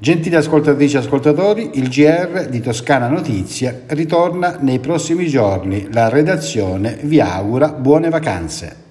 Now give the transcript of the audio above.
Gentili ascoltatrici e ascoltatori, il GR di Toscana Notizia ritorna nei prossimi giorni. La redazione vi augura buone vacanze.